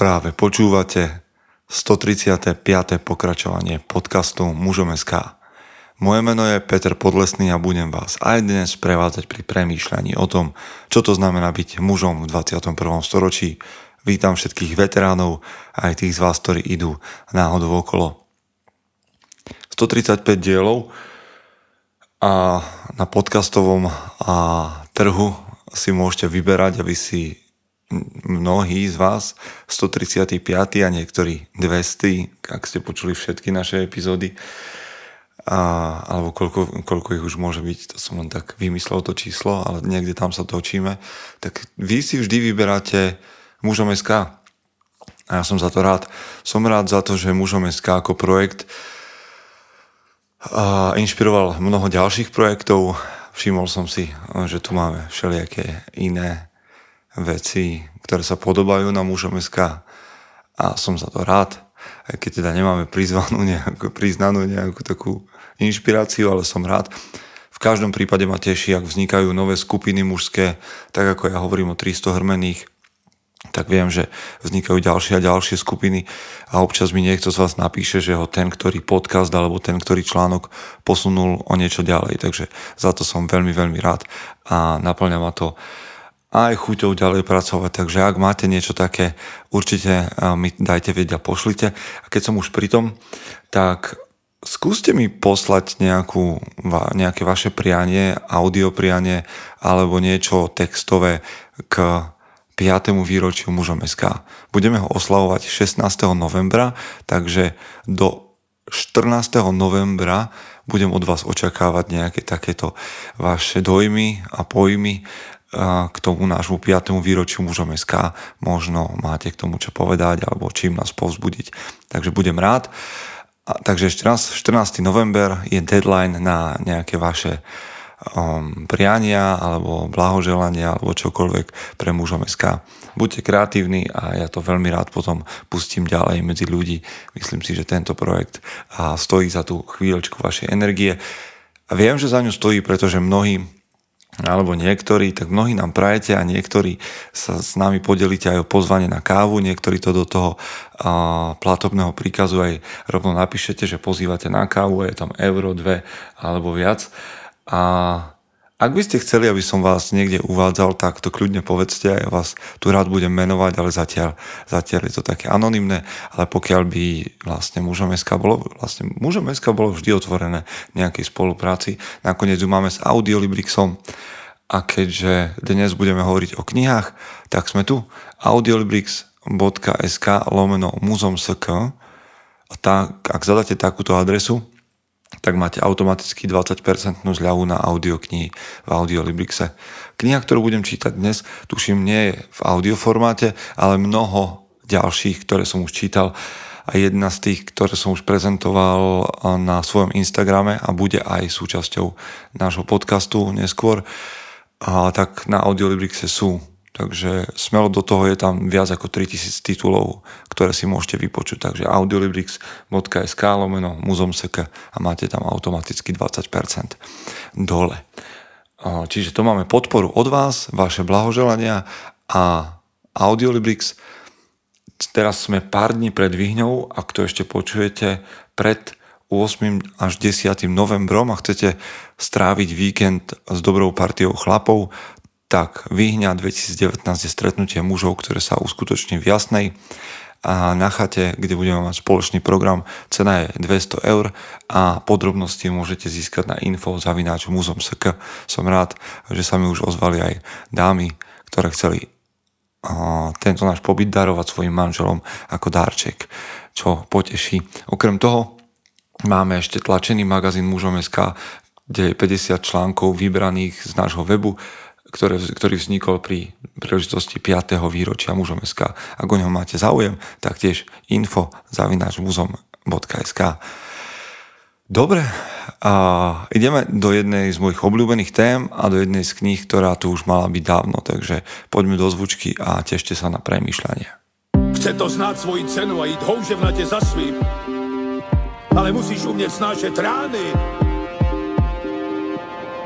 Práve počúvate 135. pokračovanie podcastu Mužom SK. Moje meno je Peter Podlesný a budem vás aj dnes prevádzať pri premýšľaní o tom, čo to znamená byť mužom v 21. storočí. Vítam všetkých veteránov aj tých z vás, ktorí idú náhodou okolo. 135 dielov a na podcastovom a trhu si môžete vyberať, aby si mnohí z vás 135. a niektorí 200, ak ste počuli všetky naše epizódy, a, alebo koľko, koľko ich už môže byť, to som len tak vymyslel to číslo, ale niekde tam sa točíme, tak vy si vždy vyberáte mužom SK. A ja som za to rád. Som rád za to, že mužom SK ako projekt a inšpiroval mnoho ďalších projektov. Všimol som si, že tu máme všelijaké iné veci, ktoré sa podobajú na mužom SK a som za to rád, aj keď teda nemáme prizvanú nejakú, priznanú nejakú takú inšpiráciu, ale som rád. V každom prípade ma teší, ak vznikajú nové skupiny mužské, tak ako ja hovorím o 300 hrmených, tak viem, že vznikajú ďalšie a ďalšie skupiny a občas mi niekto z vás napíše, že ho ten, ktorý podcast alebo ten, ktorý článok posunul o niečo ďalej. Takže za to som veľmi, veľmi rád a naplňa ma to aj chuťou ďalej pracovať. Takže ak máte niečo také, určite mi dajte vedieť a pošlite. A keď som už pri tom, tak skúste mi poslať nejakú, nejaké vaše prianie, audio prianie alebo niečo textové k 5. výročiu mužom SK. Budeme ho oslavovať 16. novembra, takže do 14. novembra budem od vás očakávať nejaké takéto vaše dojmy a pojmy k tomu nášmu 5. výročiu mužom SK. Možno máte k tomu čo povedať alebo čím nás povzbudiť. Takže budem rád. A, takže ešte raz, 14. november je deadline na nejaké vaše um, priania alebo blahoželania alebo čokoľvek pre mužom SK. Buďte kreatívni a ja to veľmi rád potom pustím ďalej medzi ľudí. Myslím si, že tento projekt stojí za tú chvíľočku vašej energie. A viem, že za ňu stojí, pretože mnohí alebo niektorí, tak mnohí nám prajete a niektorí sa s nami podelíte aj o pozvanie na kávu, niektorí to do toho a, platobného príkazu aj rovno napíšete, že pozývate na kávu, je tam euro, dve alebo viac. A ak by ste chceli, aby som vás niekde uvádzal, tak to kľudne povedzte, ja vás tu rád budem menovať, ale zatiaľ, zatiaľ je to také anonymné, ale pokiaľ by vlastne mužom SK bolo, vlastne mužom SK bolo vždy otvorené nejakej spolupráci, nakoniec ju máme s Audiolibrixom. A keďže dnes budeme hovoriť o knihách, tak sme tu. Audiolibrix.sk lomeno muzom.sk a tak, ak zadáte takúto adresu, tak máte automaticky 20% zľavu na audioknihy v Audiolibrixe. Kniha, ktorú budem čítať dnes, tuším, nie je v audioformáte, ale mnoho ďalších, ktoré som už čítal. A jedna z tých, ktoré som už prezentoval na svojom Instagrame a bude aj súčasťou nášho podcastu neskôr, a tak na Audiolibrixe sú Takže smelo do toho je tam viac ako 3000 titulov, ktoré si môžete vypočuť. Takže audiolibrix.sk lomeno muzomsek a máte tam automaticky 20% dole. Čiže to máme podporu od vás, vaše blahoželania a Audiolibrix. Teraz sme pár dní pred Vyhňou, ak to ešte počujete, pred 8. až 10. novembrom a chcete stráviť víkend s dobrou partiou chlapov, tak Výhňa 2019 je stretnutie mužov, ktoré sa uskutoční v Jasnej a na chate, kde budeme mať spoločný program. Cena je 200 eur a podrobnosti môžete získať na info zavináč muzom.sk. Som rád, že sa mi už ozvali aj dámy, ktoré chceli tento náš pobyt darovať svojim manželom ako dárček, čo poteší. Okrem toho máme ešte tlačený magazín mužom.sk, kde je 50 článkov vybraných z nášho webu ktoré, ktorý vznikol pri príležitosti 5. výročia mužom SK. Ak o ňom máte záujem, tak tiež info zavináč muzom.sk Dobre, a ideme do jednej z mojich obľúbených tém a do jednej z kníh, ktorá tu už mala byť dávno, takže poďme do zvučky a tešte sa na premýšľanie. Chce to znáť svoji cenu a ísť houževnate za svým, ale musíš umieť snášať rány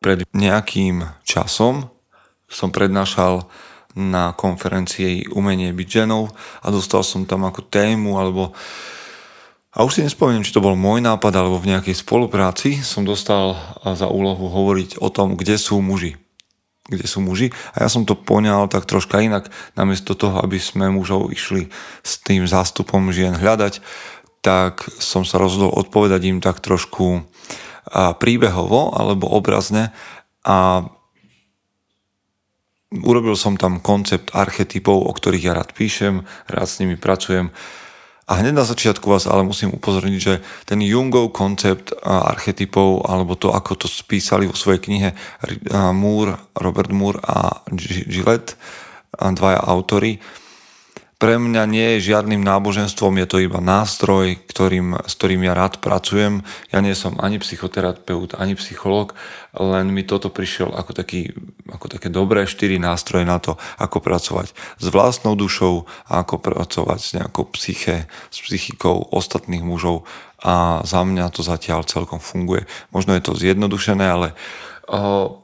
Pred nejakým časom som prednášal na konferencii Umenie byť ženou a dostal som tam ako tému alebo a už si nespomeniem, či to bol môj nápad alebo v nejakej spolupráci som dostal za úlohu hovoriť o tom, kde sú muži. Kde sú muži. A ja som to poňal tak troška inak. Namiesto toho, aby sme mužov išli s tým zástupom žien hľadať, tak som sa rozhodol odpovedať im tak trošku príbehovo alebo obrazne a urobil som tam koncept archetypov, o ktorých ja rád píšem, rád s nimi pracujem. A hneď na začiatku vás ale musím upozorniť, že ten Jungov koncept archetypov, alebo to, ako to spísali vo svojej knihe Moore, Robert Moore a Gillette, dvaja autory, pre mňa nie je žiadnym náboženstvom, je to iba nástroj, ktorým, s ktorým ja rád pracujem. Ja nie som ani psychoterapeut, ani psychológ, len mi toto prišiel ako, taký, ako také dobré štyri nástroje na to, ako pracovať s vlastnou dušou a ako pracovať s nejakou psyché, s psychikou ostatných mužov a za mňa to zatiaľ celkom funguje. Možno je to zjednodušené, ale uh,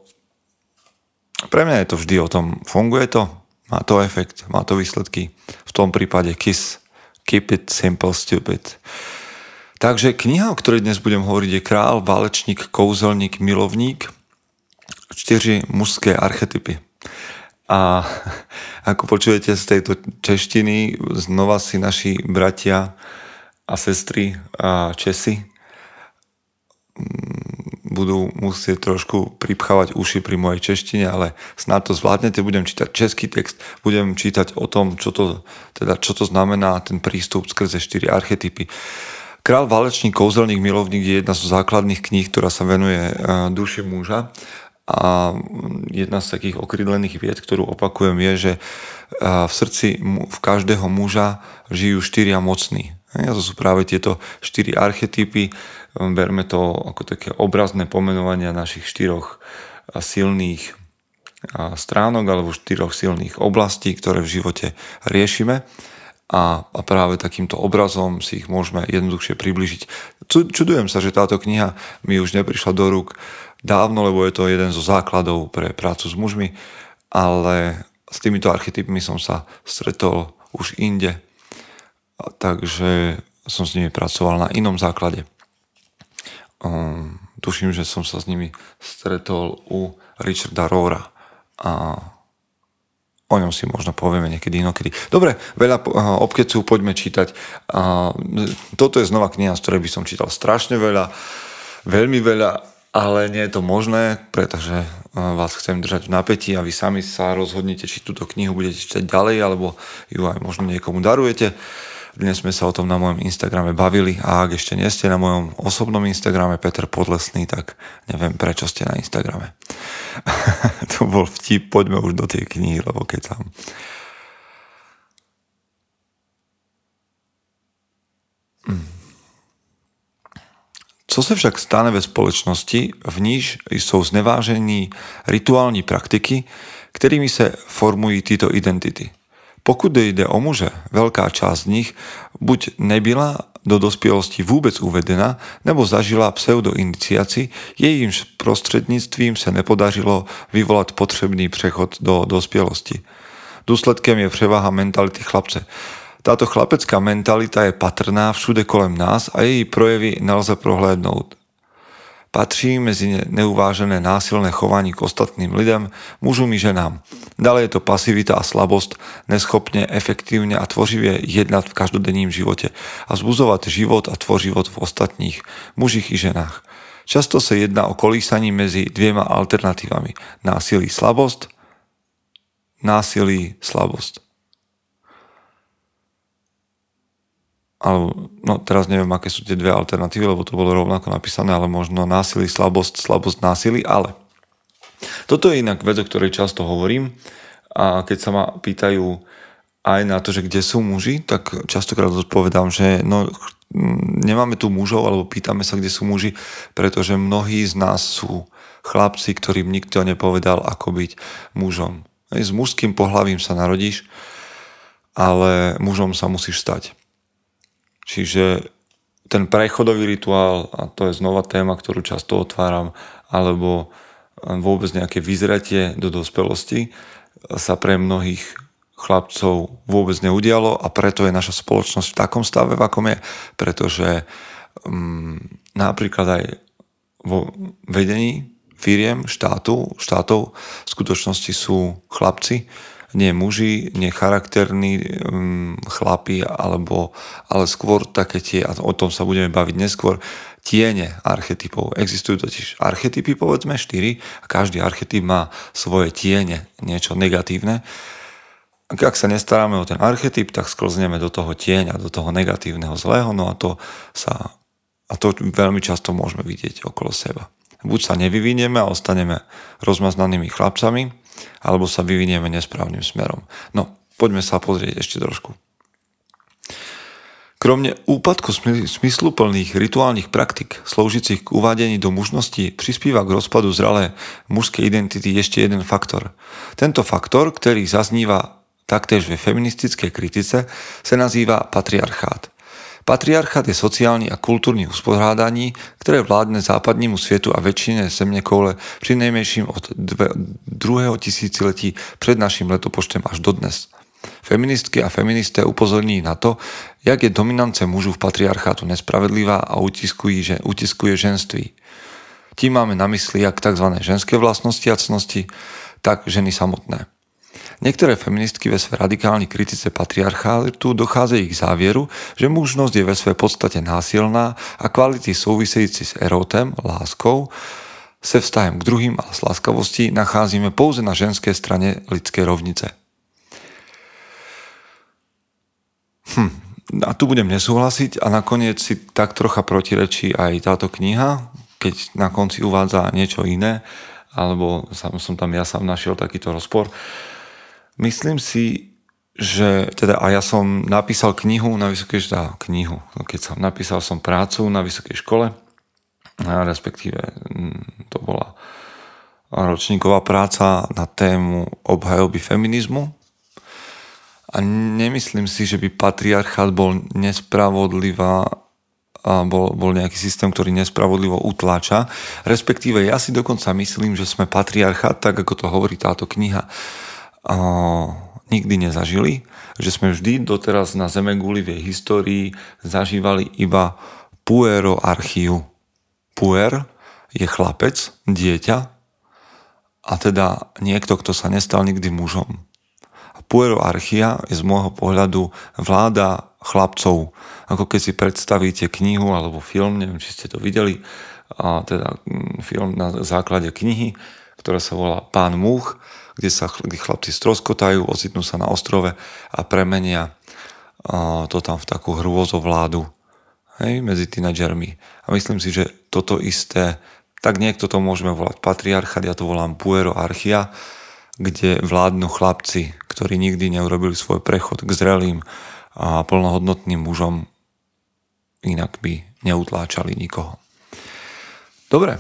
pre mňa je to vždy o tom, funguje to, má to efekt, má to výsledky. V tom prípade KISS. Keep it simple, stupid. Takže kniha, o ktorej dnes budem hovoriť, je Král, válečník, kouzelník, milovník. Štyri mužské archetypy. A ako počujete z tejto češtiny, znova si naši bratia a sestry a Česi budú musieť trošku pripchávať uši pri mojej češtine, ale snad to zvládnete, budem čítať český text, budem čítať o tom, čo to, teda, čo to znamená ten prístup skrze štyri archetypy. Král, válečník, kouzelník, milovník je jedna zo základných kníh, ktorá sa venuje e, duši muža a jedna z takých okrydlených vied, ktorú opakujem, je, že e, v srdci v každého muža žijú štyria mocní. A to sú práve tieto štyri archetypy, Berme to ako také obrazné pomenovania našich štyroch silných stránok alebo štyroch silných oblastí, ktoré v živote riešime a, a práve takýmto obrazom si ich môžeme jednoduchšie približiť. Čudujem sa, že táto kniha mi už neprišla do rúk dávno, lebo je to jeden zo základov pre prácu s mužmi, ale s týmito archetypmi som sa stretol už inde, takže som s nimi pracoval na inom základe. Tuším, že som sa s nimi stretol u Richarda Rora a o ňom si možno povieme niekedy inokedy. Dobre, veľa obkecu, poďme čítať. Toto je znova kniha, z ktorej by som čítal strašne veľa, veľmi veľa, ale nie je to možné, pretože uh, vás chcem držať v napätí a vy sami sa rozhodnete, či túto knihu budete čítať ďalej, alebo ju aj možno niekomu darujete. Dnes sme sa o tom na mojom Instagrame bavili a ak ešte nie ste na mojom osobnom Instagrame Peter Podlesný, tak neviem prečo ste na Instagrame. to bol vtip, poďme už do tej knihy, lebo keď tam... Co se však stane ve společnosti, v níž jsou znevážení rituální praktiky, kterými se formují tyto identity. Pokud jde o muže, veľká časť z nich buď nebyla do dospielosti vôbec uvedená, nebo zažila pseudoiniciaci, jejím prostredníctvím sa nepodařilo vyvolať potřebný přechod do dospielosti. Dôsledkem je převaha mentality chlapce. Táto chlapecká mentalita je patrná všude kolem nás a její projevy nelze prohlédnout. Patří mezi neuvážené násilné chování k ostatným lidem, mužům i ženám. Dále je to pasivita a slabost, neschopne efektívne a tvořivě jednat v každodenním živote a zbuzovať život a tvořivot v ostatních, mužích i ženách. Často sa jedná o kolísaní medzi dvěma alternatívami. Násilí, slabost, násilí, slabost. Alebo no teraz neviem, aké sú tie dve alternatívy, lebo to bolo rovnako napísané, ale možno násilí, slabosť, slabosť, násilí, ale toto je inak vec, o ktorej často hovorím a keď sa ma pýtajú aj na to, že kde sú muži, tak častokrát odpovedám, že no, nemáme tu mužov, alebo pýtame sa, kde sú muži, pretože mnohí z nás sú chlapci, ktorým nikto nepovedal, ako byť mužom. S mužským pohľavím sa narodíš, ale mužom sa musíš stať. Čiže ten prechodový rituál, a to je znova téma, ktorú často otváram, alebo vôbec nejaké vyzretie do dospelosti, sa pre mnohých chlapcov vôbec neudialo a preto je naša spoločnosť v takom stave, v akom je. Pretože um, napríklad aj vo vedení firiem, štátu, štátov v skutočnosti sú chlapci, nie muži, nie charakterní um, chlapi, alebo, ale skôr také tie, a o tom sa budeme baviť neskôr, tiene archetypov. Existujú totiž archetypy, povedzme, štyri, a každý archetyp má svoje tiene, niečo negatívne. Ak sa nestaráme o ten archetyp, tak sklzneme do toho tieňa, do toho negatívneho zlého, no a to sa a to veľmi často môžeme vidieť okolo seba. Buď sa nevyvinieme a ostaneme rozmaznanými chlapcami, alebo sa vyvinieme nesprávnym smerom. No, poďme sa pozrieť ešte trošku. Kromne úpadku smysluplných rituálnych praktik slúžicich k uvádení do mužnosti prispíva k rozpadu zralé mužskej identity ešte jeden faktor. Tento faktor, ktorý zazníva taktiež ve feministickej kritice, sa nazýva patriarchát. Patriarchát je sociálny a kultúrny usporiadaní, ktoré vládne západnímu svetu a väčšine zemne koule pri najmenším od druhého tisíciletí pred našim letopočtem až dodnes. Feministky a feministé upozorní na to, jak je dominance mužu v patriarchátu nespravedlivá a utiskuje, že, utiskuje ženství. Tím máme na mysli jak tzv. ženské vlastnosti a cnosti, tak ženy samotné. Niektoré feministky ve své radikálnej kritice patriarchátu dochádzajú k závieru, že mužnosť je ve svojej podstate násilná a kvality súvisejúci s erotem, láskou, se vztahem k druhým a s láskavosti nacházíme pouze na ženskej strane lidskej rovnice. Hm. A tu budem nesúhlasiť a nakoniec si tak trocha protirečí aj táto kniha, keď na konci uvádza niečo iné, alebo som tam ja sám našiel takýto rozpor. Myslím si, že teda a ja som napísal knihu na vysokej škole, knihu, no keď som napísal som prácu na vysokej škole, respektíve mm, to bola ročníková práca na tému obhajoby feminizmu. A nemyslím si, že by patriarchát bol nespravodlivá a bol, bol nejaký systém, ktorý nespravodlivo utláča. Respektíve ja si dokonca myslím, že sme patriarchát, tak ako to hovorí táto kniha, nikdy nezažili, že sme vždy doteraz na Zemeguli v jej histórii zažívali iba pueroarchiu. Puer je chlapec, dieťa a teda niekto, kto sa nestal nikdy mužom. Pueroarchia je z môjho pohľadu vláda chlapcov. Ako keď si predstavíte knihu alebo film, neviem, či ste to videli, a teda mm, film na základe knihy, ktorá sa volá Pán Múch, kde sa kde chlapci stroskotajú, ocitnú sa na ostrove a premenia to tam v takú hrôzovládu hej, medzi tínadžermi. A myslím si, že toto isté, tak niekto to môžeme volať patriarchat, ja to volám pueroarchia, kde vládnu chlapci, ktorí nikdy neurobili svoj prechod k zrelým a plnohodnotným mužom, inak by neutláčali nikoho. Dobre,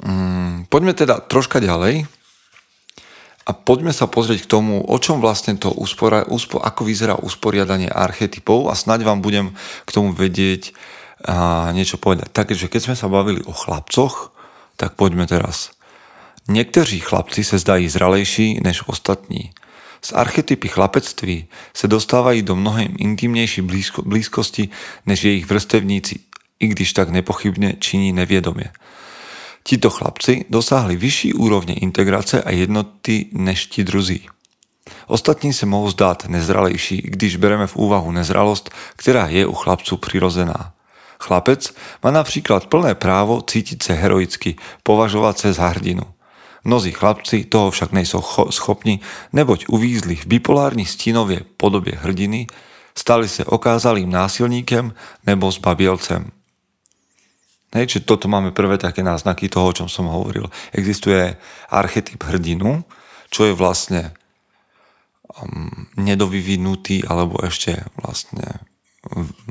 mm, poďme teda troška ďalej a poďme sa pozrieť k tomu, o čom vlastne to uspora, uspo, ako vyzerá usporiadanie archetypov a snaď vám budem k tomu vedieť a, niečo povedať. Takže keď sme sa bavili o chlapcoch, tak poďme teraz. Niekteří chlapci se zdají zralejší než ostatní. Z archetypy chlapectví se dostávají do mnohem intimnější blízko, blízkosti než jejich vrstevníci, i když tak nepochybne činí nevědomě. Tito chlapci dosáhli vyšší úrovne integrácie a jednoty než ti druzí. Ostatní se mohou zdát nezralejší, když bereme v úvahu nezralost, která je u chlapců přirozená. Chlapec má například plné právo cítiť sa heroicky, považovať sa za hrdinu. Mnozí chlapci toho však nejsou schopni, neboť uvízli v bipolární stínovie podobie hrdiny, stali sa okázalým násilníkem nebo zbabielcem. Hej, čiže toto máme prvé také náznaky toho, o čom som hovoril. Existuje archetyp hrdinu, čo je vlastne um, nedovyvinutý alebo ešte vlastne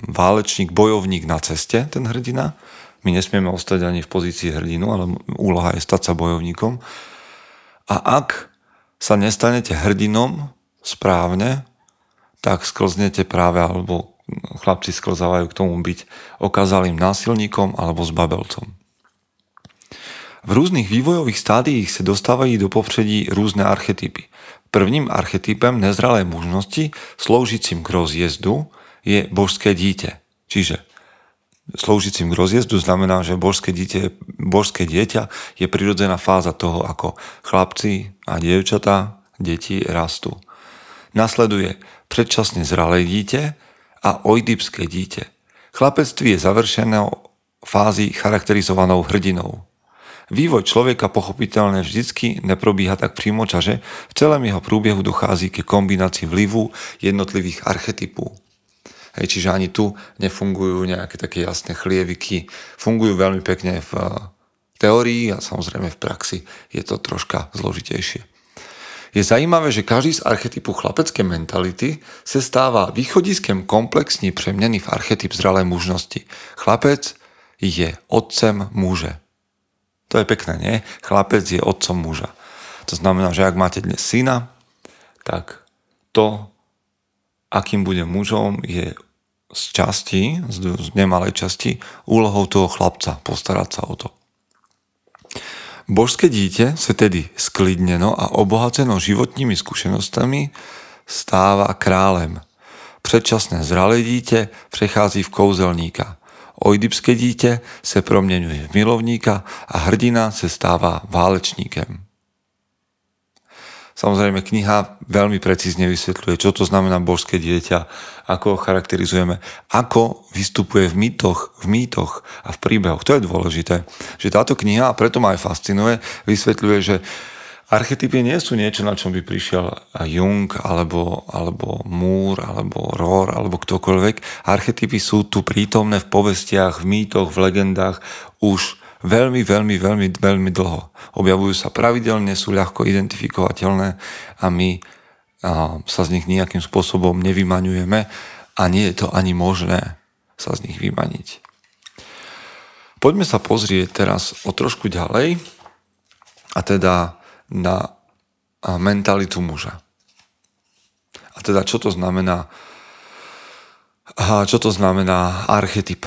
válečník, bojovník na ceste, ten hrdina. My nesmieme ostať ani v pozícii hrdinu, ale úloha je stať sa bojovníkom. A ak sa nestanete hrdinom správne, tak sklznete práve, alebo chlapci sklzávajú k tomu byť okázalým násilníkom alebo zbabelcom. V rôznych vývojových stádiích sa dostávajú do popředí rôzne archetypy. Prvním archetypem nezralej mužnosti, sloužícim k rozjezdu, je božské dieťa. Čiže sloužícim k rozjezdu znamená, že božské, dieťa, božské dieťa je prirodzená fáza toho, ako chlapci a dievčatá, deti rastú. Nasleduje predčasne zralé dieťa a oidipské dieťa. Chlapectví je završené fázy charakterizovanou hrdinou. Vývoj človeka pochopiteľne vždycky neprobíha tak prímočaže, v celém jeho prúbehu dochází ke kombinácii vlivu jednotlivých archetypů. Hej, čiže ani tu nefungujú nejaké také jasné chlieviky. Fungujú veľmi pekne v teórii a samozrejme v praxi je to troška zložitejšie. Je zajímavé, že každý z archetypu chlapecké mentality se stává východiskem komplexní přeměny v archetyp zralé mužnosti. Chlapec je otcem muže. To je pekné, nie? Chlapec je otcom muža. To znamená, že ak máte dnes syna, tak to, akým bude mužom, je z časti, z nemalej časti, úlohou toho chlapca postarať sa o to. Božské dítě se tedy sklidneno a obohaceno životními zkušenostami stáva králem. Předčasné zralé dítě přechází v kouzelníka. Oidipské dítě se proměňuje v milovníka a hrdina se stává válečníkem. Samozrejme, kniha veľmi precízne vysvetľuje, čo to znamená božské dieťa, ako ho charakterizujeme, ako vystupuje v mýtoch, v mýtoch a v príbehoch. To je dôležité, že táto kniha, a preto ma aj fascinuje, vysvetľuje, že Archetypy nie sú niečo, na čom by prišiel Jung, alebo, alebo Moore, alebo Rohr, alebo ktokoľvek. Archetypy sú tu prítomné v povestiach, v mýtoch, v legendách už veľmi, veľmi, veľmi, veľmi dlho. Objavujú sa pravidelne, sú ľahko identifikovateľné a my sa z nich nejakým spôsobom nevymaňujeme a nie je to ani možné sa z nich vymaniť. Poďme sa pozrieť teraz o trošku ďalej a teda na mentalitu muža. A teda čo to znamená čo to znamená archetyp?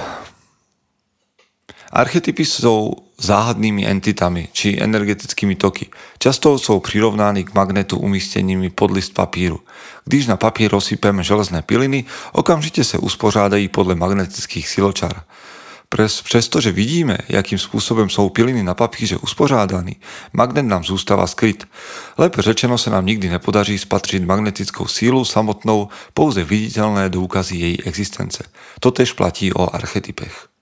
Archetypy sú záhadnými entitami či energetickými toky. Často sú prirovnány k magnetu umiestnenými pod list papíru. Když na papír rozsypeme železné piliny, okamžite sa uspořádají podle magnetických siločar. Přestože vidíme, jakým spôsobom sú piliny na papíře uspořádaný, magnet nám zústava skryt. Lépe řečeno sa nám nikdy nepodaří spatriť magnetickou sílu samotnou, pouze viditeľné dôkazy jej existence. To tež platí o archetypech.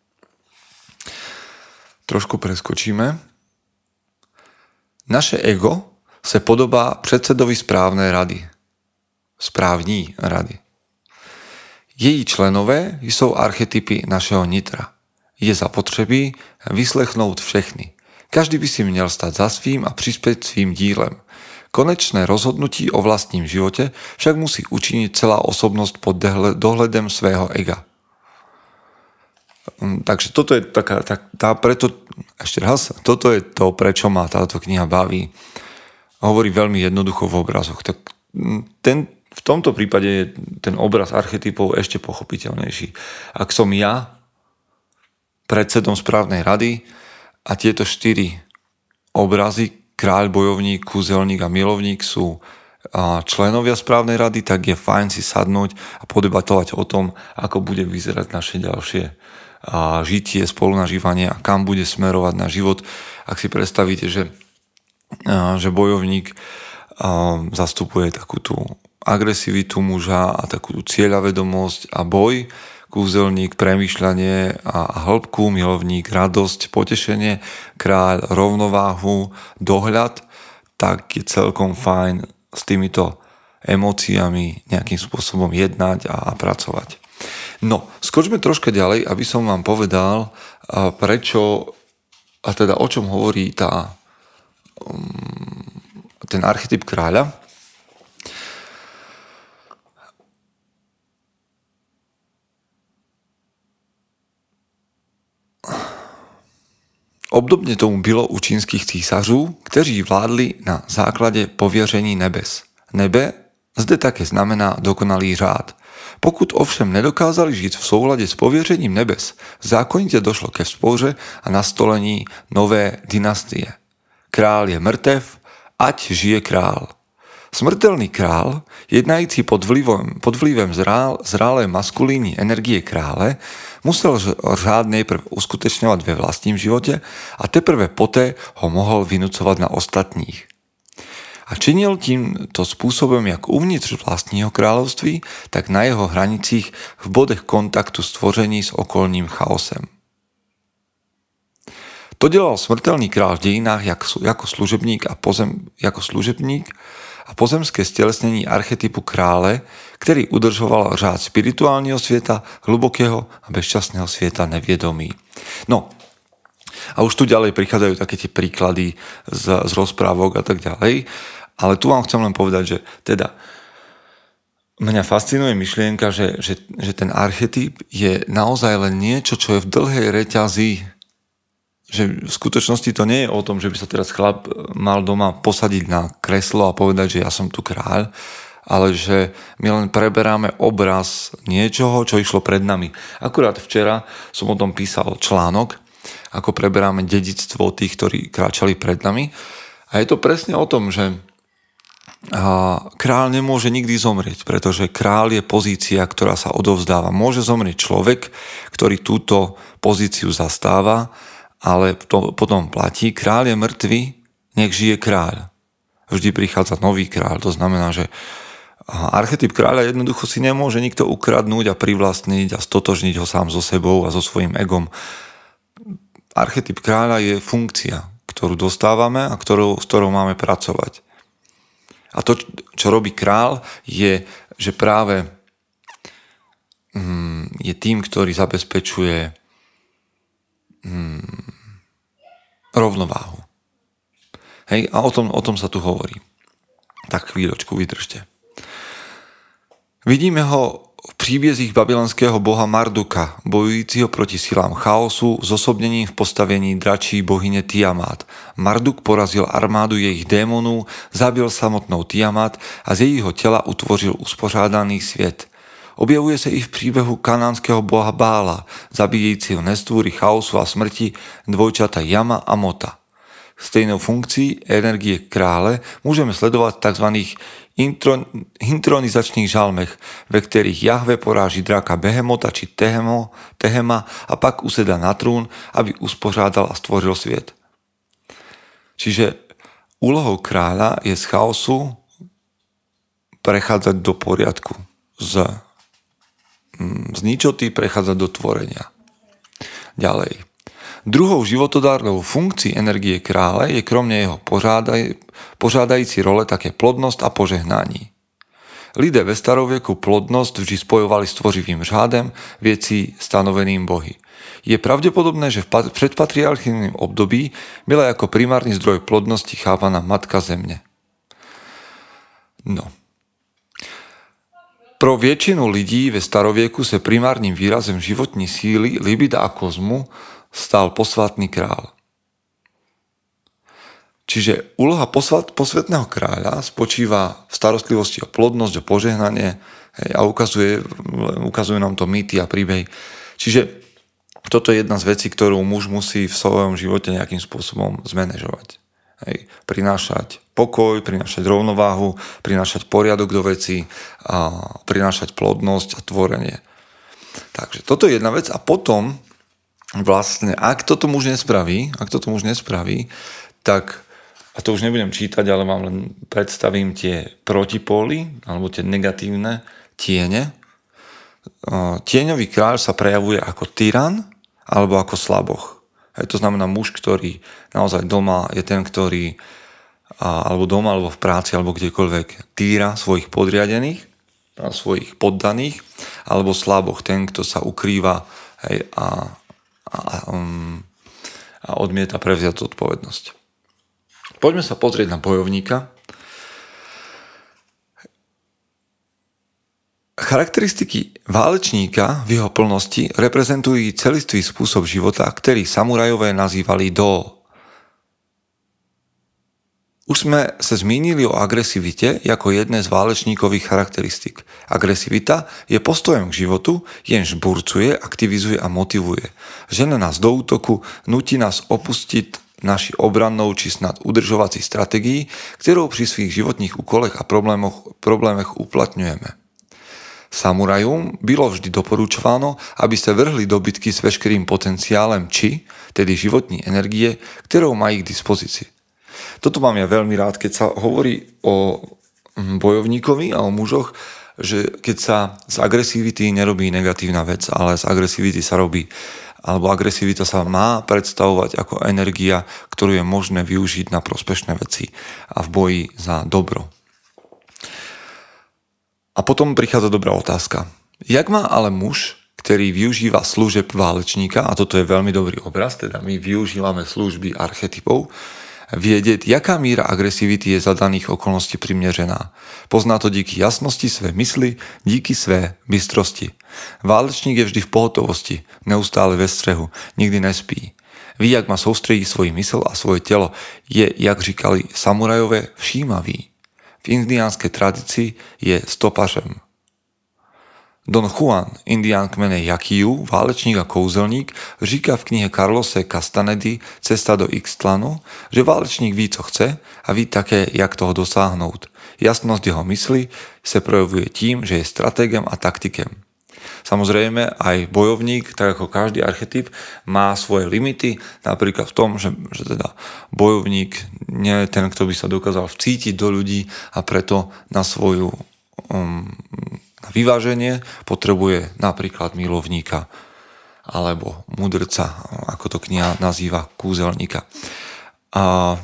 Trošku preskočíme. Naše ego se podobá predsedovi správnej rady. Správní rady. Její členové jsou archetypy našeho nitra je zapotřebí vyslechnout všechny. Každý by si měl stať za svým a prispieť svým dílem. Konečné rozhodnutí o vlastním živote však musí učiniť celá osobnosť pod dohledem svého ega. Mm, takže toto je taká, tak, tá, preto, ešte raz, toto je to, prečo ma táto kniha baví. Hovorí veľmi jednoducho v obrazoch. Tak mm, ten, v tomto prípade je ten obraz archetypov ešte pochopiteľnejší. Ak som ja predsedom správnej rady a tieto štyri obrazy, kráľ, bojovník, kúzelník a milovník sú členovia správnej rady, tak je fajn si sadnúť a podebatovať o tom, ako bude vyzerať naše ďalšie žitie, spolunažívanie a kam bude smerovať na život. Ak si predstavíte, že, že bojovník zastupuje takú tú agresivitu muža a takú tú cieľavedomosť a boj, kúzelník, premýšľanie a hĺbku, milovník, radosť, potešenie, kráľ, rovnováhu, dohľad, tak je celkom fajn s týmito emóciami nejakým spôsobom jednať a, a pracovať. No, skočme troška ďalej, aby som vám povedal, prečo a teda o čom hovorí tá, mm, ten archetyp kráľa. Obdobne tomu bylo u čínskych císařů, kteří vládli na základě pověření nebes. Nebe zde také znamená dokonalý řád – Pokud ovšem nedokázali žít v souladě s pověřením nebes, zákonitě došlo ke vzpouře a nastolení nové dynastie. Král je mrtev, ať žije král. Smrtelný král, jednající pod vlivem, pod vlivem zrál, zrálé maskulínní energie krále, musel řád nejprve uskutečňovat ve vlastním životě a teprve poté ho mohl vynucovat na ostatních. A činil tímto způsobem jak uvnitř vlastního království, tak na jeho hranicích v bodech kontaktu stvoření s okolním chaosem. To dělal smrtelný král v dějinách jako služebník a pozem, jako služebník a pozemské stělesnění archetypu krále, který udržoval řád spirituálního světa, hlubokého a bezčasného světa nevědomí. No, a už tu ďalej prichádzajú také tie príklady z, z rozprávok a tak ďalej. Ale tu vám chcem len povedať, že teda mňa fascinuje myšlienka, že, že, že ten archetyp je naozaj len niečo, čo je v dlhej reťazi že v skutočnosti to nie je o tom, že by sa teraz chlap mal doma posadiť na kreslo a povedať, že ja som tu kráľ, ale že my len preberáme obraz niečoho, čo išlo pred nami. Akurát včera som o tom písal článok, ako preberáme dedictvo tých, ktorí kráčali pred nami. A je to presne o tom, že král nemôže nikdy zomrieť, pretože král je pozícia, ktorá sa odovzdáva. Môže zomrieť človek, ktorý túto pozíciu zastáva, ale to potom platí, kráľ je mŕtvy, nech žije kráľ. Vždy prichádza nový kráľ, to znamená, že archetyp kráľa jednoducho si nemôže nikto ukradnúť a privlastniť a stotožniť ho sám so sebou a so svojím egom. Archetyp kráľa je funkcia, ktorú dostávame a ktorou, s ktorou máme pracovať. A to, čo robí král, je, že práve mm, je tým, ktorý zabezpečuje mm, rovnováhu. Hej, a o tom, o tom sa tu hovorí. Tak chvíľočku vydržte. Vidíme ho v príbiezích babylonského boha Marduka, bojujícího proti silám chaosu, zosobnením v postavení dračí bohyne Tiamat. Marduk porazil armádu jejich démonů, zabil samotnou Tiamat a z jejího tela utvořil uspořádaný svět – Objevuje se i v příběhu kanánského boha Bála, zabíjejícího nestvůry chaosu a smrti dvojčata Jama a Mota. Stejnou funkcí energie krále můžeme sledovat v tzv. intronizačných žalmech, ve kterých Jahve poráží draka Behemota či Tehemo, Tehema a pak usedá na trůn, aby uspořádal a stvořil svět. Čiže úlohou kráľa je z chaosu prechádzať do poriadku, z z ničoty prechádza do tvorenia. Ďalej. Druhou životodárnou funkcií energie krále je kromne jeho požádaj, požádající role také plodnosť a požehnání. Lidé ve starověku plodnosť vždy spojovali s tvořivým řádem věcí stanoveným bohy. Je pravdepodobné, že v předpatriarchívnom období byla jako primárny zdroj plodnosti chápaná Matka Země. No, pro většinu lidí ve starovieku se primárnym výrazem životní síly, libida a kozmu stal posvatný král. Čiže úloha posvat, posvetného kráľa spočíva v starostlivosti o plodnosť, o požehnanie hej, a ukazuje, ukazuje nám to mýty a príbehy. Čiže toto je jedna z vecí, ktorú muž musí v svojom živote nejakým spôsobom zmanéžovať. Hej, prinášať pokoj, prinášať rovnováhu, prinášať poriadok do veci, a prinášať plodnosť a tvorenie. Takže toto je jedna vec a potom vlastne, ak toto muž nespraví, ak toto muž nespraví, tak a to už nebudem čítať, ale vám len predstavím tie protipóly alebo tie negatívne tiene. Tieňový kráľ sa prejavuje ako tyran alebo ako slaboch. Hej, to znamená muž, ktorý naozaj doma je ten, ktorý alebo doma, alebo v práci, alebo kdekoľvek týra svojich podriadených, svojich poddaných, alebo slaboch, ten, kto sa ukrýva hej, a, um, a odmieta prevziať zodpovednosť. Poďme sa pozrieť na bojovníka. Charakteristiky válečníka v jeho plnosti reprezentujú celistvý spôsob života, ktorý samurajové nazývali do. Už sme sa zmínili o agresivite ako jedné z válečníkových charakteristik. Agresivita je postojom k životu, jenž burcuje, aktivizuje a motivuje. Žene nás do útoku, nutí nás opustiť naši obrannou či snad udržovací strategii, ktorou pri svých životných úkolech a problémoch, problémech uplatňujeme. Samurajom bylo vždy doporučováno, aby sa vrhli do bitky s veškerým potenciálem či, tedy životní energie, ktorou mají k dispozícii. Toto mám ja veľmi rád, keď sa hovorí o mm, bojovníkovi a o mužoch, že keď sa z agresivity nerobí negatívna vec, ale z agresivity sa robí alebo agresivita sa má predstavovať ako energia, ktorú je možné využiť na prospešné veci a v boji za dobro. A potom prichádza dobrá otázka. Jak má ale muž, ktorý využíva služeb válečníka, a toto je veľmi dobrý obraz, teda my využívame služby archetypov, Vědět, jaká míra agresivity je za daných okolností přiměřená. Pozná to díky jasnosti své mysli, díky své bystrosti. Válečník je vždy v pohotovosti, neustále ve střehu, nikdy nespí. Ví, jak má soustředit svůj mysl a svoje tělo. Je, jak říkali samurajové, všímavý. V indiánské tradici je stopařem. Don Juan, indián kmene Jakiu, válečník a kouzelník, říká v knihe Carlose Castanedy Cesta do Ixtlanu, že válečník ví, co chce a ví také, jak toho dosáhnout. Jasnosť jeho mysli se projevuje tím, že je strategem a taktikem. Samozrejme, aj bojovník, tak ako každý archetyp, má svoje limity, napríklad v tom, že, že teda bojovník nie je ten, kto by sa dokázal vcítiť do ľudí a preto na svoju um, na vyváženie potrebuje napríklad milovníka alebo mudrca, ako to kniha nazýva, kúzelníka. A,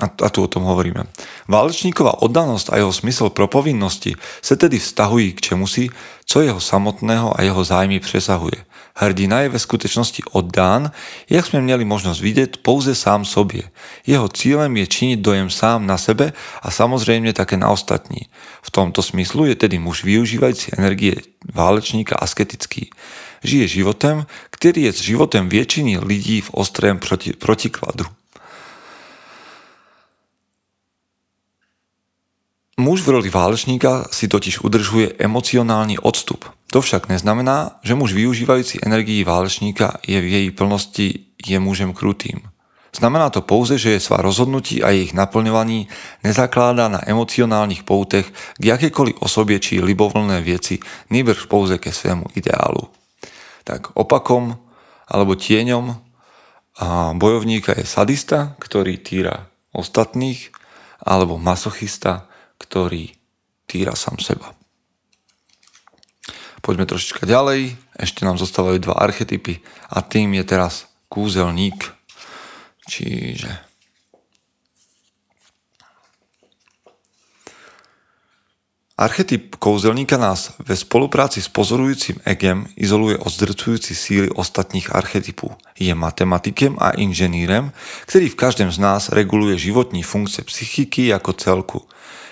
a, a tu o tom hovoríme. Válečníková oddanosť a jeho smysl pro povinnosti sa tedy vztahují k čemusi, co jeho samotného a jeho zájmy přesahuje. Hrdina je ve skutečnosti oddán, jak sme měli možnosť vidieť, pouze sám sobě. Jeho cílem je činiť dojem sám na sebe a samozrejme také na ostatní. V tomto smyslu je tedy muž využívajúci energie válečníka asketický. Žije životem, ktorý je životem väčšiny lidí v ostrém proti, protikladu. Muž v roli válečníka si totiž udržuje emocionálny odstup. To však neznamená, že muž využívajúci energii válečníka je v jej plnosti je mužem krutým. Znamená to pouze, že je svá rozhodnutí a ich naplňovaní nezakládá na emocionálnych poutech k jakékoliv osobie či libovolné veci, nejbrž pouze ke svému ideálu. Tak opakom alebo tieňom bojovníka je sadista, ktorý týra ostatných, alebo masochista, ktorý týra sám seba. Poďme trošička ďalej. Ešte nám zostávajú dva archetypy a tým je teraz kúzelník. Čiže Archetyp kouzelníka nás ve spolupráci s pozorujúcim egem izoluje od zdrcujúci síly ostatních archetypů. Je matematikem a inženýrem, ktorý v každém z nás reguluje životní funkce psychiky ako celku.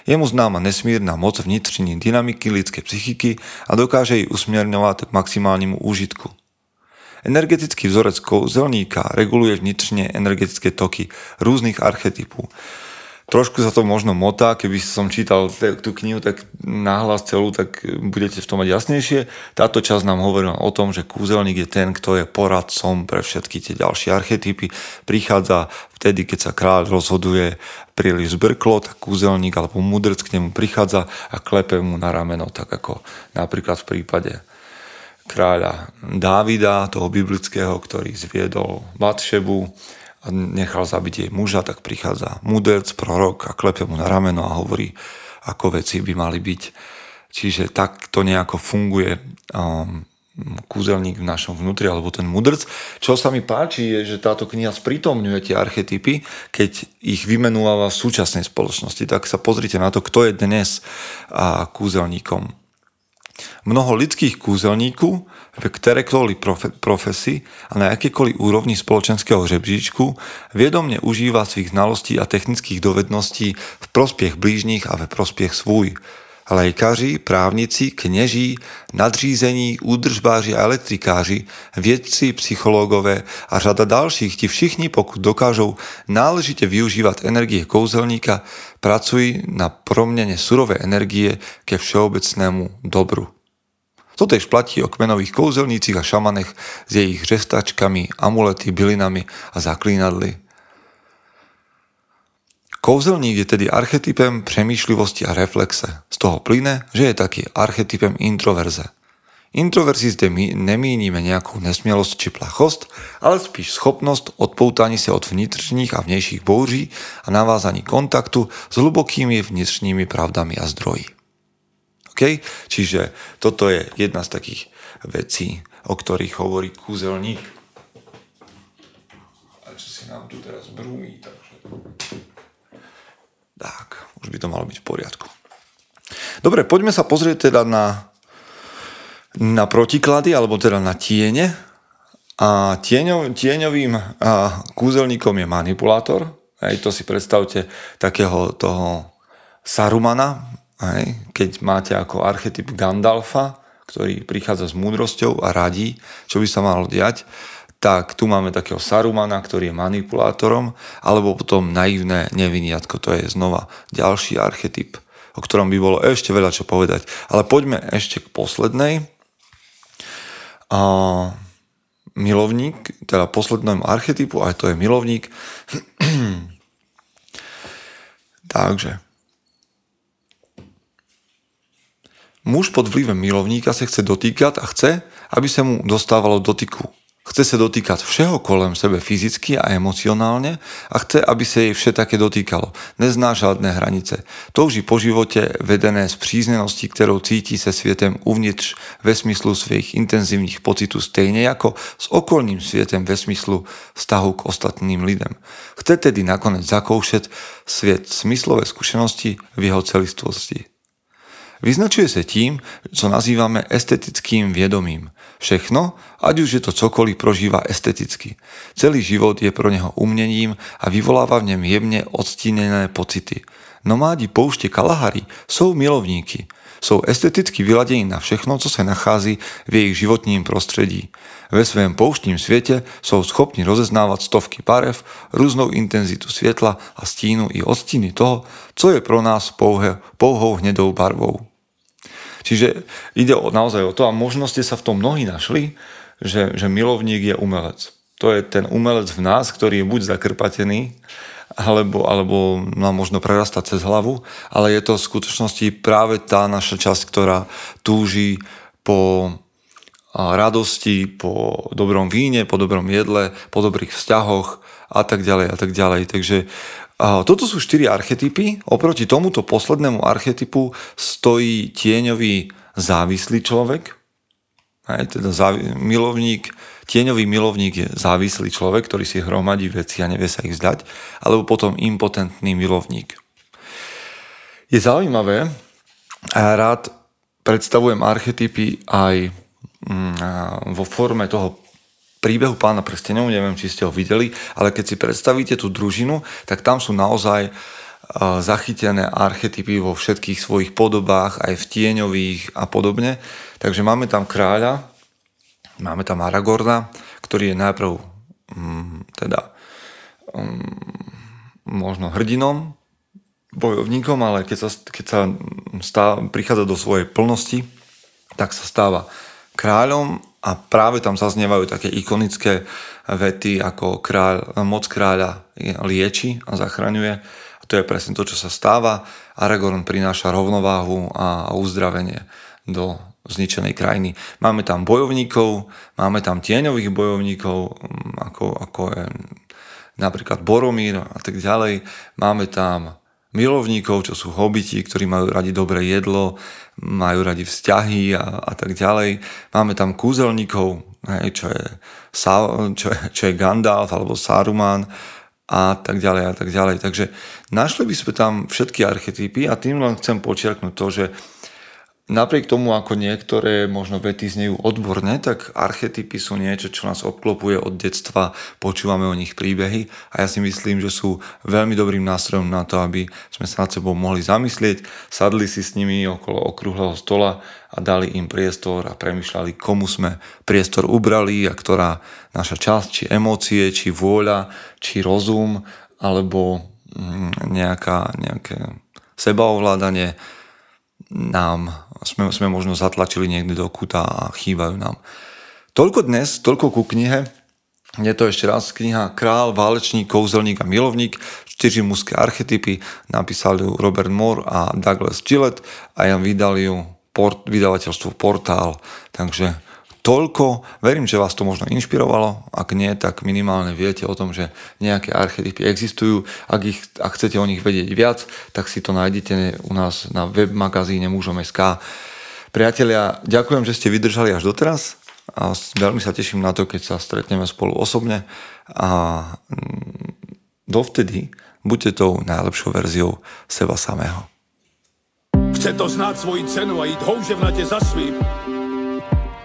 Je mu známa nesmírna moc vnitřní dynamiky lidské psychiky a dokáže ji usměrňovat k maximálnímu úžitku. Energetický vzorec kouzelníka reguluje vnitřne energetické toky různych archetypů. Trošku sa to možno motá, keby som čítal tú knihu tak nahlas celú, tak budete v tom mať jasnejšie. Táto časť nám hovorila o tom, že kúzelník je ten, kto je poradcom pre všetky tie ďalšie archetypy. Prichádza vtedy, keď sa kráľ rozhoduje príliš zbrklo, tak kúzelník alebo mudrc k nemu prichádza a klepe mu na rameno, tak ako napríklad v prípade kráľa Dávida, toho biblického, ktorý zviedol Batšebu, a nechal zabiť jej muža, tak prichádza mudrc, prorok a klepe mu na rameno a hovorí, ako veci by mali byť. Čiže tak to nejako funguje um, kúzelník v našom vnútri, alebo ten mudrc. Čo sa mi páči, je, že táto kniha sprítomňuje tie archetypy, keď ich vymenúva v súčasnej spoločnosti. Tak sa pozrite na to, kto je dnes a, kúzelníkom. Mnoho lidských kúzelníků v kterékoliv profesi a na jakékoliv úrovni spoločenského žebříčku vědomne užíva svých znalostí a technických dovedností v prospěch blížních a ve prospěch svůj. Lékaři, právnici, kněží, nadřízení, údržbáři a elektrikáři, vědci, psychologové a řada dalších, ti všichni, pokud dokážou náležitě využívat energie kouzelníka, pracují na proměně surové energie ke všeobecnému dobru. To tež platí o kmenových kouzelnícich a šamanech s jejich řestačkami, amulety, bylinami a zaklínadly. Kouzelník je tedy archetypem přemýšlivosti a reflexe. Z toho plyne, že je taky archetypem introverze. Introverzi zde my nemíníme nejakú nesmielosť či plachost, ale spíš schopnosť odpoutání se od vnitřních a vnějších bouří a navázaní kontaktu s hlubokými vnitřními pravdami a zdroji. OK? Čiže toto je jedna z takých vecí, o ktorých hovorí kúzelník. A čo si nám tu teraz brúmi, takže... Tak, už by to malo byť v poriadku. Dobre, poďme sa pozrieť teda na, na protiklady, alebo teda na tiene. A tieňov, tieňovým a, kúzelníkom je manipulátor. Hej, to si predstavte takého toho Sarumana, hej, keď máte ako archetyp Gandalfa, ktorý prichádza s múdrosťou a radí, čo by sa malo diať tak tu máme takého Sarumana, ktorý je manipulátorom, alebo potom naivné neviniatko, to je znova ďalší archetyp, o ktorom by bolo ešte veľa čo povedať. Ale poďme ešte k poslednej. A milovník, teda poslednému archetypu, aj to je milovník. Takže. Muž pod vplyvem milovníka sa chce dotýkať a chce, aby sa mu dostávalo dotyku Chce sa dotýkať všeho kolem sebe fyzicky a emocionálne a chce, aby sa jej vše také dotýkalo. Nezná žiadne hranice. Touží po živote vedené z příznenosti, ktorou cíti se svietem uvnitř ve smyslu svojich intenzívnych pocitu stejne ako s okolným svietem ve smyslu vztahu k ostatným lidem. Chce tedy nakonec zakoušet sviet smyslové skúsenosti v jeho celistvosti. Vyznačuje sa tým, čo nazývame estetickým viedomím. Všechno, ať už je to cokoliv, prožíva esteticky. Celý život je pro neho umnením a vyvoláva v ňom jemne odstínené pocity. Nomádi poušte Kalahari sú milovníky. Sú esteticky vyladení na všechno, co sa nachází v ich životním prostredí. Ve svém pouštním svete sú schopni rozeznávať stovky parev, rôznou intenzitu svetla a stínu i odstíny toho, co je pro nás pouhou hnedou barvou. Čiže ide o, naozaj o to a možno ste sa v tom mnohí našli, že, že milovník je umelec. To je ten umelec v nás, ktorý je buď zakrpatený, alebo, alebo nám možno prerastať cez hlavu, ale je to v skutočnosti práve tá naša časť, ktorá túži po radosti, po dobrom víne, po dobrom jedle, po dobrých vzťahoch a tak ďalej a tak ďalej. Takže toto sú štyri archetypy. Oproti tomuto poslednému archetypu stojí tieňový závislý človek. Aj teda závi- milovník, tieňový milovník je závislý človek, ktorý si hromadí veci a nevie sa ich zdať, alebo potom impotentný milovník. Je zaujímavé, a rád predstavujem archetypy aj mm, vo forme toho príbehu pána prstenov, neviem, či ste ho videli, ale keď si predstavíte tú družinu, tak tam sú naozaj e, zachytené archetypy vo všetkých svojich podobách, aj v tieňových a podobne. Takže máme tam kráľa, máme tam Aragorna, ktorý je najprv um, teda um, možno hrdinom, bojovníkom, ale keď sa, keď sa stáva, prichádza do svojej plnosti, tak sa stáva kráľom a práve tam zaznievajú také ikonické vety ako kráľ, moc kráľa lieči a zachraňuje. A to je presne to, čo sa stáva. Aragorn prináša rovnováhu a uzdravenie do zničenej krajiny. Máme tam bojovníkov, máme tam tieňových bojovníkov, mm, ako, ako je napríklad Boromír a tak ďalej. Máme tam milovníkov, čo sú hobiti, ktorí majú radi dobré jedlo, majú radi vzťahy a, a tak ďalej. Máme tam kúzelníkov, hej, čo, je, čo, je, čo je Gandalf alebo Saruman a tak ďalej a tak ďalej. Takže našli by sme tam všetky archetypy a tým len chcem počiarknúť to, že napriek tomu, ako niektoré možno vety znejú odborne, tak archetypy sú niečo, čo nás obklopuje od detstva, počúvame o nich príbehy a ja si myslím, že sú veľmi dobrým nástrojom na to, aby sme sa nad sebou mohli zamyslieť, sadli si s nimi okolo okrúhleho stola a dali im priestor a premyšľali, komu sme priestor ubrali a ktorá naša časť, či emócie, či vôľa, či rozum, alebo mm, nejaká, nejaké sebaovládanie nám, sme, sme možno zatlačili niekde do kuta a chýbajú nám. Toľko dnes, toľko ku knihe. Je to ešte raz kniha Král, válečník, kouzelník a milovník, štyri mužské archetypy, napísali ju Robert Moore a Douglas Gillett a ja vydali ju port, vydavateľstvo Portál, takže toľko. Verím, že vás to možno inšpirovalo. Ak nie, tak minimálne viete o tom, že nejaké archetypy existujú. Ak, ich, ak chcete o nich vedieť viac, tak si to nájdete u nás na web magazíne mužom.sk. Priatelia, ďakujem, že ste vydržali až doteraz a veľmi sa teším na to, keď sa stretneme spolu osobne a mm, dovtedy buďte tou najlepšou verziou seba samého. Chce to znát svoji cenu a jít houževnatě za svým.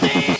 Sunday.